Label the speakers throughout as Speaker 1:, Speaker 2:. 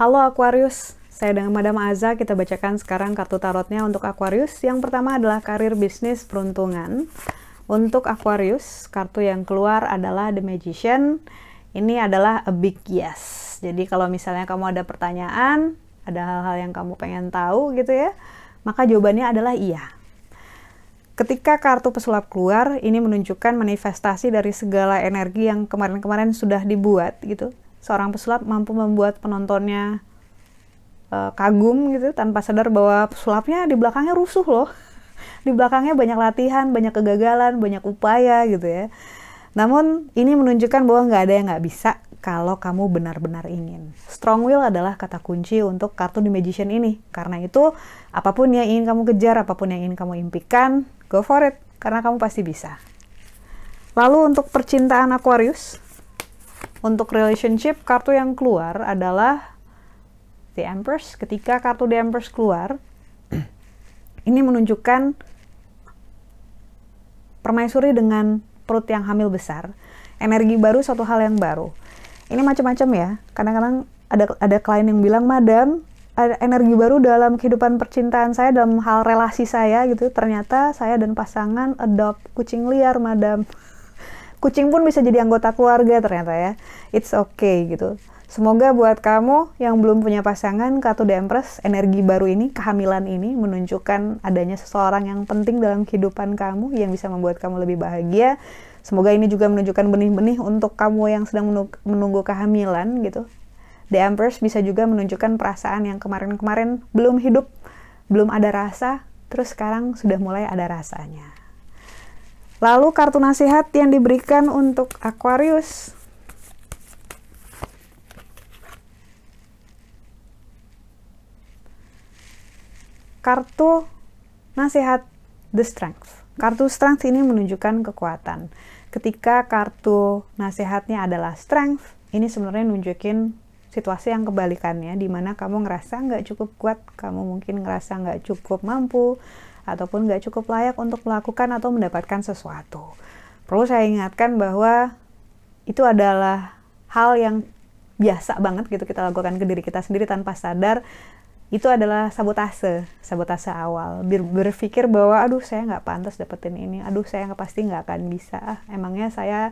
Speaker 1: Halo Aquarius, saya dengan Madam Aza kita bacakan sekarang kartu tarotnya untuk Aquarius. Yang pertama adalah karir bisnis peruntungan. Untuk Aquarius, kartu yang keluar adalah The Magician. Ini adalah a big yes. Jadi kalau misalnya kamu ada pertanyaan, ada hal-hal yang kamu pengen tahu gitu ya, maka jawabannya adalah iya. Ketika kartu pesulap keluar, ini menunjukkan manifestasi dari segala energi yang kemarin-kemarin sudah dibuat gitu seorang pesulap mampu membuat penontonnya uh, kagum gitu tanpa sadar bahwa pesulapnya di belakangnya rusuh loh. di belakangnya banyak latihan, banyak kegagalan, banyak upaya gitu ya. Namun ini menunjukkan bahwa nggak ada yang nggak bisa kalau kamu benar-benar ingin. Strong will adalah kata kunci untuk kartu The Magician ini. Karena itu, apa pun yang ingin kamu kejar, apa pun yang ingin kamu impikan, go for it. Karena kamu pasti bisa. Lalu untuk percintaan Aquarius, untuk relationship, kartu yang keluar adalah The Empress. Ketika kartu The Empress keluar, ini menunjukkan permaisuri dengan perut yang hamil besar. Energi baru, suatu hal yang baru. Ini macam-macam ya. Kadang-kadang ada ada klien yang bilang, Madam, ada energi baru dalam kehidupan percintaan saya, dalam hal relasi saya gitu. Ternyata saya dan pasangan adopt kucing liar, Madam kucing pun bisa jadi anggota keluarga ternyata ya. It's okay gitu. Semoga buat kamu yang belum punya pasangan, Katu The energi baru ini, kehamilan ini menunjukkan adanya seseorang yang penting dalam kehidupan kamu yang bisa membuat kamu lebih bahagia. Semoga ini juga menunjukkan benih-benih untuk kamu yang sedang menunggu kehamilan gitu. The Empress bisa juga menunjukkan perasaan yang kemarin-kemarin belum hidup, belum ada rasa, terus sekarang sudah mulai ada rasanya. Lalu kartu nasihat yang diberikan untuk Aquarius. Kartu nasihat The Strength. Kartu Strength ini menunjukkan kekuatan. Ketika kartu nasihatnya adalah Strength, ini sebenarnya nunjukin situasi yang kebalikannya, di mana kamu ngerasa nggak cukup kuat, kamu mungkin ngerasa nggak cukup mampu, ataupun nggak cukup layak untuk melakukan atau mendapatkan sesuatu. Perlu saya ingatkan bahwa itu adalah hal yang biasa banget gitu kita lakukan ke diri kita sendiri tanpa sadar itu adalah sabotase, sabotase awal. Ber berpikir bahwa aduh saya nggak pantas dapetin ini, aduh saya nggak pasti nggak akan bisa, ah, emangnya saya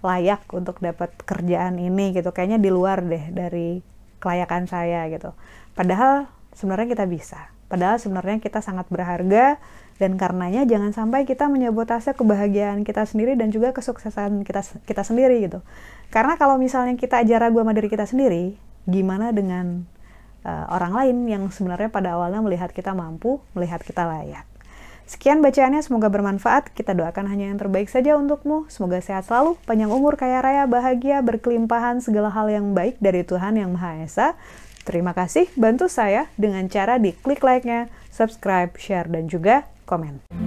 Speaker 1: layak untuk dapat kerjaan ini gitu, kayaknya di luar deh dari kelayakan saya gitu. Padahal sebenarnya kita bisa. Padahal sebenarnya kita sangat berharga dan karenanya jangan sampai kita menyabotase kebahagiaan kita sendiri dan juga kesuksesan kita kita sendiri gitu. Karena kalau misalnya kita aja ragu sama diri kita sendiri, gimana dengan uh, orang lain yang sebenarnya pada awalnya melihat kita mampu, melihat kita layak. Sekian bacaannya, semoga bermanfaat. Kita doakan hanya yang terbaik saja untukmu. Semoga sehat selalu, panjang umur, kaya raya, bahagia, berkelimpahan, segala hal yang baik dari Tuhan Yang Maha Esa. Terima kasih, bantu saya dengan cara di klik like-nya, subscribe, share, dan juga komen.